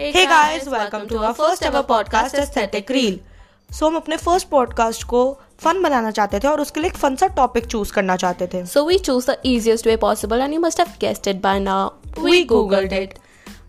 Hey guys welcome to our first ever podcast aesthetic reel so हम अपने first podcast को fun बनाना चाहते थे और उसके लिए एक फन सा टॉपिक चूज़ करना चाहते थे। So we choose the easiest way possible and you must have guessed it by now we googled it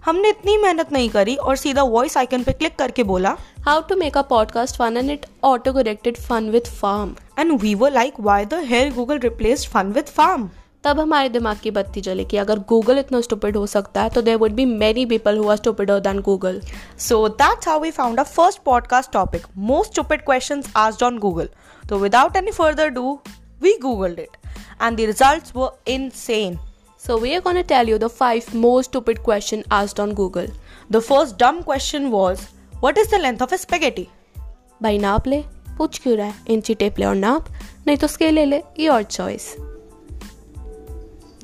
हमने इतनी मेहनत नहीं करी और सीधा वॉइस आइकन पे क्लिक करके बोला। How to make a podcast fun and it auto corrected fun with farm and we were like why the hell Google replaced fun with farm तब हमारे दिमाग की बत्ती जली कि अगर गूगल इतना स्टूपिड हो सकता है तो there would be many people who are stupider than Google so that's how we found a first podcast topic most stupid questions asked on Google तो without any further do we googled it and the results were insane So we are going to tell you the five most stupid question asked on Google. The first dumb question was, What is the length of a spaghetti? भाई नाप ले। पूछ क्यों रहा है? इंची tape ले और नाप। नहीं तो स्केल ले ले your choice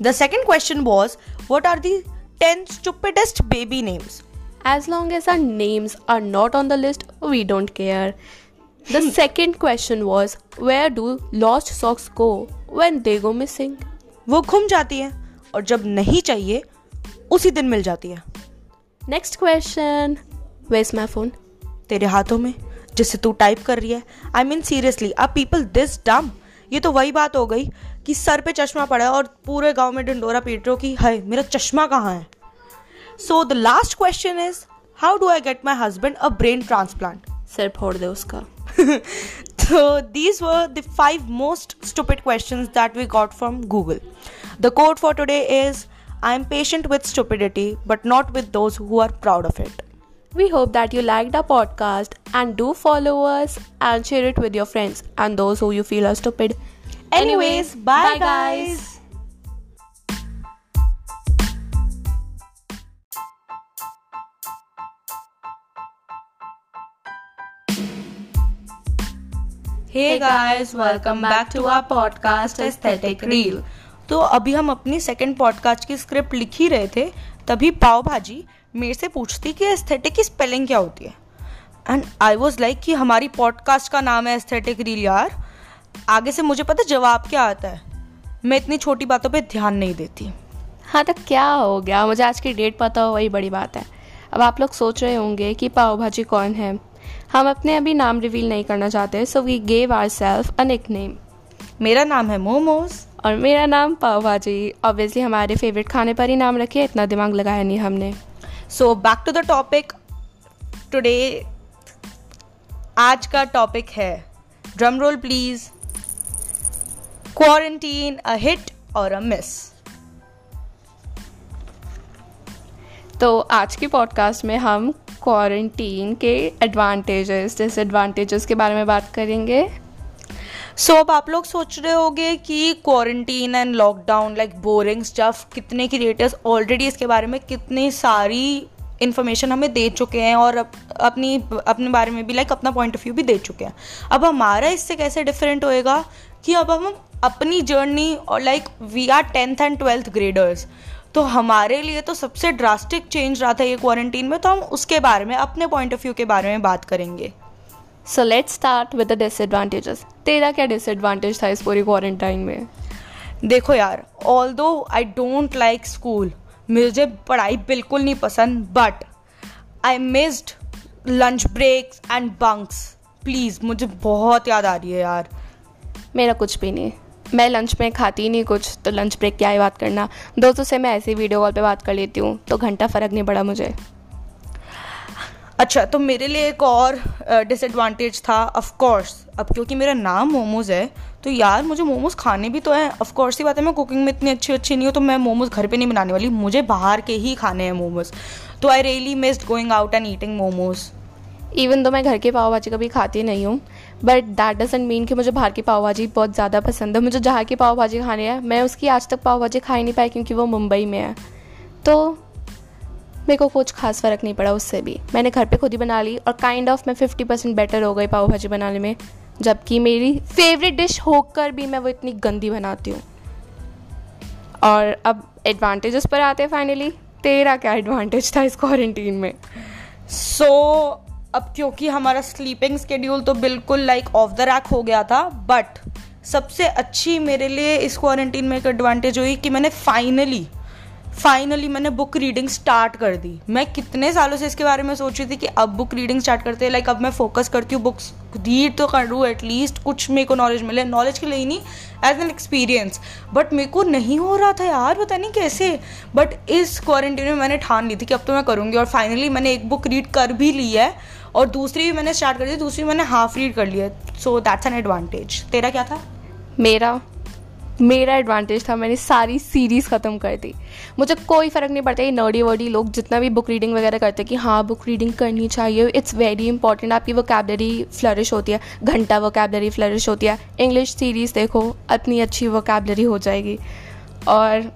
The second question was, What are the 10 stupidest baby names? As long as our names are not on the list, we don't care. The second question was Where do lost socks go when they go missing? वो घूम जाती है और जब नहीं चाहिए उसी दिन मिल जाती है Next question Where's my phone? तेरे हाथों में जिससे तू टाइप कर रही है आई मीन सीरियसली अब पीपल दिस डम ये तो वही बात हो गई कि सर पे चश्मा पड़ा है और पूरे गाँव में ढिंडोरा पीट रहे हो कि हाय मेरा चश्मा कहाँ है so the last question is how do I get my husband a brain transplant सिर फोड़ दे उसका so these were the five most stupid questions that we got from Google. The quote for today is I am patient with stupidity, but not with those who are proud of it. We hope that you liked our podcast and do follow us and share it with your friends and those who you feel are stupid. Anyways, bye, guys. Hey guys, welcome back to our podcast Aesthetic Reel. तो अभी हम अपनी second podcast की script लिख ही रहे थे तभी पाव भाजी मेरे से पूछती कि एस्थेटिक की स्पेलिंग क्या होती है एंड आई वॉज़ लाइक कि हमारी पॉडकास्ट का नाम है एस्थेटिक रील यार आगे से मुझे पता जवाब क्या आता है? मैं इतनी छोटी बातों पे ध्यान नहीं देती। हाँ तो क्या हो गया? मुझे आज की डेट पता हो वही बड़ी बात है। अब आप लोग सोच रहे होंगे कि पाव भाजी कौन है? हम अपने अभी नाम रिवील नहीं करना चाहते so we gave ourself a nickname मेरा नाम है मोमोज। और मेरा नाम पाव भाजी ऑब्वियसली हमारे फेवरेट खाने पर ही नाम रखे इतना दिमाग लगाया नहीं हमने। So back to the topic today आज का टॉपिक है। Drum roll please quarantine a hit or a miss तो आज की पॉडकास्ट में हम क्वारंटीन के एडवांटेजेस डिसएडवांटेजेस के बारे में बात करेंगे। सो so, अब आप लोग सोच रहे होंगे कि quarantine and lockdown like boring stuff कितने क्रिएटर्स ऑलरेडी इसके बारे में कितनी सारी इन्फॉर्मेशन हमें दे चुके हैं और अप, अपनी अपने बारे में भी लाइक अपना पॉइंट ऑफ़ व्यू भी दे चुके हैं। अब हमारा इससे कैसे डिफरेंट होएगा कि अब हम अपनी जर्नी और like we are tenth and twelfth graders तो हमारे लिए तो सबसे ड्रास्टिक चेंज रहा था ये क्वारंटीन में तो हम उसके बारे में अपने पॉइंट ऑफ़ व्यू के बारे में बात करेंगे। So let's start with the disadvantages तेरा क्या डिसएडवांटेज था इस पूरी क्वारंटाइन में? देखो यार ऑल दो आई डोंट लाइक स्कूल मुझे पढ़ाई बिल्कुल नहीं पसंद but I missed lunch breaks and bunks please मुझे बहुत याद आ रही है यार। मेरा कुछ भी नहीं। मैं लंच में खाती ही नहीं कुछ तो लंच ब्रेक क्या ही बात करना। दोस्तों से मैं ऐसे वीडियो कॉल पे बात कर लेती हूँ तो घंटा फ़र्क नहीं पड़ा मुझे। अच्छा तो मेरे लिए एक और डिसएडवांटेज था ऑफ़ कोर्स अब क्योंकि मेरा नाम मोमोज है तो यार मुझे मोमोज खाने भी तो हैं। ऑफ़ कोर्स ही बात है, मैं कुकिंग में इतनी अच्छी अच्छी नहीं हूँ तो मैं मोमोज घर पे नहीं बनाने वाली। मुझे बाहर के ही खाने हैं मोमोज। तो I really missed going out and eating momos. Even तो मैं घर की पाव भाजी कभी खाती नहीं हूँ बट दैट डजेंट मीन कि मुझे बाहर की पाव भाजी बहुत ज़्यादा पसंद है। मुझे जहाँ की पाव भाजी खानी है मैं उसकी आज तक पाव भाजी खा ही नहीं पाई क्योंकि वो मुंबई में है। तो मेरे को कुछ खास फ़र्क नहीं पड़ा उससे भी। मैंने घर पे खुद ही बना ली और काइंड ऑफ़ मैं फिफ्टी परसेंट बेटर हो गई पाव भाजी बनाने में जबकि मेरी फेवरेट डिश होकर भी मैं वो इतनी गंदी बनाती हूँ। और अब एडवांटेजेस पर आते हैं फाइनली तेरा क्या एडवांटेज था इस क्वारंटीन में? सो so, अब क्योंकि हमारा स्लीपिंग स्केड्यूल तो बिल्कुल लाइक ऑफ़ द रैक हो गया था बट सबसे अच्छी मेरे लिए इस क्वारंटीन में एक एडवांटेज हुई कि मैंने फाइनली फाइनली मैंने बुक रीडिंग स्टार्ट कर दी। मैं कितने सालों से इसके बारे में सोच रही थी कि अब बुक रीडिंग स्टार्ट करते हैं लाइक अब मैं फोकस करती हूँ बुक्स रीड तो कर लूँ एटलीस्ट कुछ मेरे को नॉलेज मिले। नॉलेज के लिए नहीं एज एन एक्सपीरियंस बट मेरे को नहीं हो रहा था यार, पता नहीं कैसे। बट इस क्वारंटीन में मैंने ठान ली थी कि अब तो मैं करूँगी, और फाइनली मैंने एक बुक रीड कर भी ली है। और दूसरी भी मैंने स्टार्ट कर दी दूसरी मैंने हाफ़ रीड कर लिया सो दैट्स एन एडवांटेज तेरा क्या था? मेरा मेरा एडवांटेज था, मैंने सारी सीरीज़ ख़त्म कर दी। मुझे कोई फ़र्क नहीं पड़ता, ये नर्डी वर्डी लोग जितना भी बुक रीडिंग वगैरह करते हैं कि हाँ बुक रीडिंग करनी चाहिए। इट्स वेरी इंपॉर्टेंट आपकी वो कैबलरी फ्लरिश होती है, घंटा वो कैबलरी फ्लरिश होती है। इंग्लिश सीरीज़ देखो, इतनी अच्छी वो कैबलरी हो जाएगी। और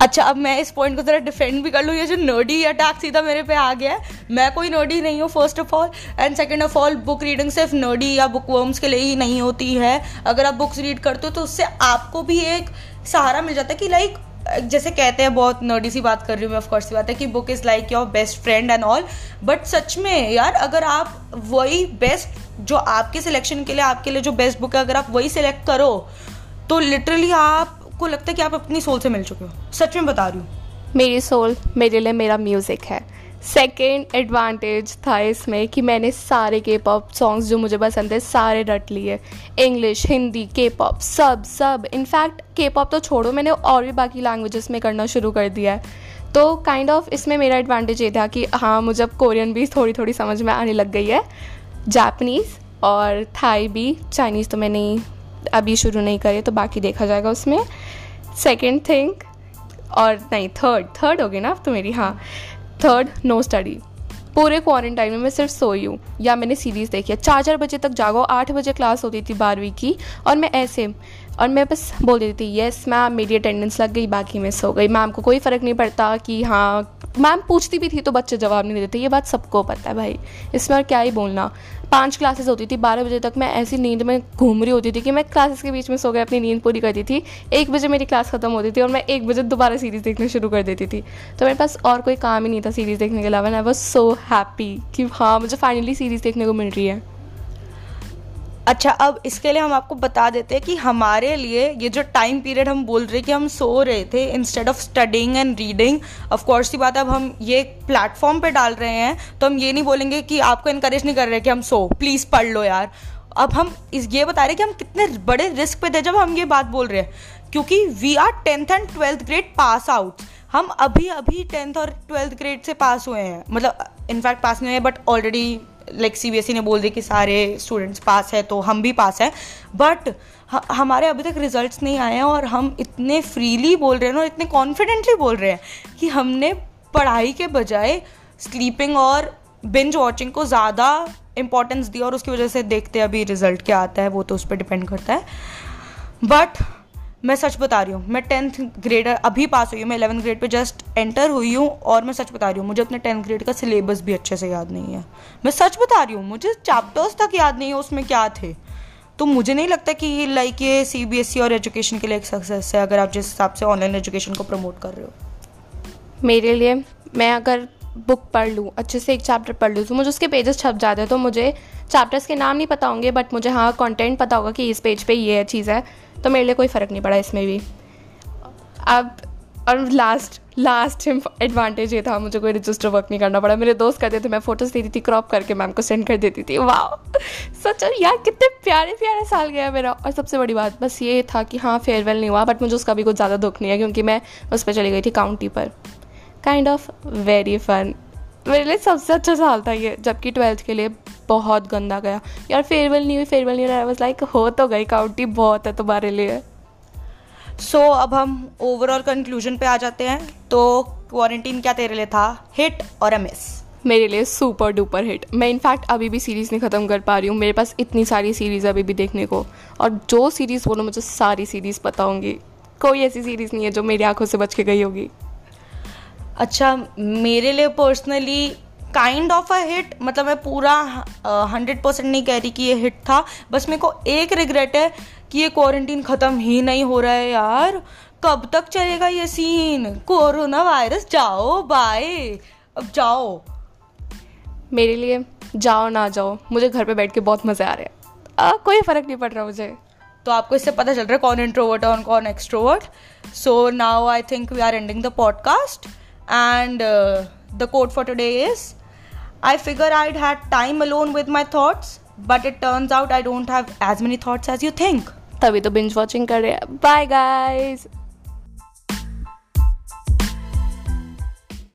अच्छा अब मैं इस पॉइंट को ज़रा डिफेंड भी कर लूँ। ये जो नर्डी अटैक सीधा मेरे पे आ गया है। मैं कोई नर्डी नहीं हूँ first of all and second of all book reading सिर्फ़ नर्डी या बुक वर्म्स के लिए ही नहीं होती है। अगर आप बुक्स रीड करते हो तो उससे आपको भी एक सहारा मिल जाता है कि लाइक जैसे कहते हैं, बहुत नर्डी सी बात कर रही हूँ मैं ऑफकोर्स बात है कि book is like your best friend and all but सच में यार, अगर आप वही बेस्ट जो आपके सिलेक्शन के लिए, आपके लिए जो बेस्ट बुक है, अगर आप वही सिलेक्ट करो तो लिटरली आप आपको लगता है कि आप अपनी सोल से मिल चुके हो? सच में बता रही हूँ। मेरी सोल मेरे लिए मेरा म्यूज़िक है। सेकेंड एडवांटेज था इसमें कि मैंने सारे के पॉप सॉन्ग्स जो मुझे पसंद है सारे रट लिए। इंग्लिश हिंदी के पॉप सब सब। इनफैक्ट के पॉप तो छोड़ो मैंने और भी बाकी लैंग्वेजेस में करना शुरू कर दिया है। तो काइंड kind ऑफ़ of, इसमें मेरा एडवांटेज ये था कि हाँ मुझे अब कोरियन भी थोड़ी थोड़ी समझ में आने लग गई है। जापनीज़ और थाई भी। चाइनीज़ तो मैंने अभी शुरू नहीं करे तो बाकी देखा जाएगा उसमें। सेकेंड थिंग और नहीं थर्ड थर्ड हो गए ना तो मेरी हाँ। थर्ड नो स्टडी पूरे क्वारंटाइन में मैं सिर्फ़ सोई हूँ। या मैंने सीरीज़ देखी है। चार चार बजे तक जागो, आठ बजे क्लास होती थी बारहवीं की, और मैं ऐसे और मैं बस बोल देती थी येस मैम मेरी अटेंडेंस लग गई, बाकी मिस हो गई. मैम को कोई फ़र्क नहीं पड़ता कि हाँ मैम पूछती भी थी तो बच्चे जवाब नहीं देते, ये बात सबको पता है भाई। इसमें और क्या ही बोलना। पाँच क्लासेस होती थी, बारह बजे तक मैं ऐसी नींद में घूम रही होती थी कि मैं क्लासेस के बीच में सो गए अपनी नींद पूरी करती थी। एक बजे मेरी क्लास ख़त्म होती थी और मैं एक बजे दोबारा सीरीज़ देखना शुरू कर देती थी। तो मेरे पास और कोई काम ही नहीं था सीरीज़ देखने के अलावा आई वॉज़ सो हैप्पी कि हाँ मुझे फाइनली सीरीज़ देखने को मिल रही है। अच्छा अब इसके लिए हम आपको बता देते हैं कि हमारे लिए ये जो टाइम पीरियड हम बोल रहे हैं कि हम सो रहे थे instead of studying and reading of course की बात अब हम ये प्लेटफॉर्म पे डाल रहे हैं तो हम ये नहीं बोलेंगे कि आपको इनकरेज नहीं कर रहे कि हम सो। प्लीज़ पढ़ लो यार। अब हम इस, ये बता रहे कि हम कितने बड़े रिस्क पे थे जब हम ये बात बोल रहे हैं, क्योंकि we are tenth and twelfth grade pass out हम अभी अभी टेंथ और ट्वेल्थ ग्रेड से पास हुए हैं। मतलब इनफैक्ट पास नहीं हुए but already like C B S E ने बोल दिया कि सारे स्टूडेंट्स पास है तो हम भी पास हैं। बट हमारे अभी तक रिजल्ट्स नहीं आए हैं और हम इतने फ्रीली बोल रहे हैं और इतने कॉन्फिडेंटली बोल रहे हैं कि हमने पढ़ाई के बजाय स्लीपिंग और बिंज वॉचिंग को ज़्यादा इंपॉर्टेंस दिया और उसकी वजह से देखते अभी रिज़ल्ट क्या आता है, वो तो उस पर डिपेंड करता है। बट मैं सच बता रही हूँ, मैं टेंथ ग्रेड अभी पास हुई हूँ, मैं इलेवंथ ग्रेड पे जस्ट एंटर हुई हूँ और मैं सच बता रही हूँ, मुझे अपने टेंथ ग्रेड का सिलेबस भी अच्छे से याद नहीं है। मैं सच बता रही हूँ, मुझे चैप्टर्स तक याद नहीं है उसमें क्या थे। तो मुझे नहीं लगता कि लाइक ये सी बी एस ई और एजुकेशन के लिए एक सक्सेस है, अगर आप जिस हिसाब से ऑनलाइन एजुकेशन को प्रमोट कर रहे हो। मेरे लिए, मैं अगर बुक पढ़ लूँ, अच्छे से एक चैप्टर पढ़ लूँ तो मुझे उसके पेजेस छप जाते हैं तो मुझे चैप्टर्स के नाम नहीं पता होंगे बट मुझे हाँ कंटेंट पता होगा कि इस पेज पे ये चीज़ है। तो मेरे लिए कोई फ़र्क नहीं पड़ा इसमें भी। अब, और लास्ट लास्ट एडवांटेज ये था, मुझे कोई रजिस्टर वर्क नहीं करना पड़ा। मेरे दोस्त कहते थे, मैं फ़ोटोज़ देती थी क्रॉप करके मैम को सेंड कर देती थी। वाह सच यार, कितने प्यारे प्यारे साल गया मेरा। और सबसे बड़ी बात, बस ये था कि हाँ फेयरवेल नहीं हुआ बट मुझे उसका भी कुछ ज़्यादा दुख नहीं है, क्योंकि मैं उस पर चली गई थी काउंटी पर। काइंड ऑफ़ वेरी फन मेरे लिए सबसे अच्छा साल था ये जबकि ट्वेल्थ के लिए बहुत गंदा गया। यार फेयरवेल नहीं हुई फेयरवेल नहीं रहा बस लाइक हो तो गई काउंटी बहुत है तुम्हारे लिए। सो so, अब हम ओवरऑल कंक्लूजन पे आ जाते हैं। तो क्वारंटीन क्या तेरे लिए था? हिट और अ मिस मेरे लिए सुपर डुपर हिट मैं इनफैक्ट अभी भी सीरीज़ नहीं ख़त्म कर पा रही हूँ। मेरे पास इतनी सारी सीरीज़ अभी भी देखने को। और जो सीरीज़ बोलो मुझे सारी सीरीज़ पता होंगी। कोई ऐसी सीरीज़ नहीं है जो मेरी आँखों से बच के गई होगी। अच्छा मेरे लिए personally kind of a hit मतलब मैं पूरा हंड्रेड परसेंट नहीं कह रही कि ये हिट था बस मेरे को एक रिग्रेट है कि ये क्वारंटीन ख़त्म ही नहीं हो रहा है यार। कब तक चलेगा ये सीन कोरोना वायरस जाओ बाय अब जाओ। मेरे लिए जाओ ना जाओ मुझे घर पे बैठ के बहुत मज़े आ रहे हैं। आ, कोई फ़र्क नहीं पड़ रहा मुझे। तो आपको इससे पता चल रहा है कौन इंट्रोवर्ट है और कौन extrovert so now I think we are ending the podcast And the code for today is I figure I'd had time alone with my thoughts, but it turns out I don't have as many thoughts as you think. तभी तो binge watching कर रहे हैं bye guys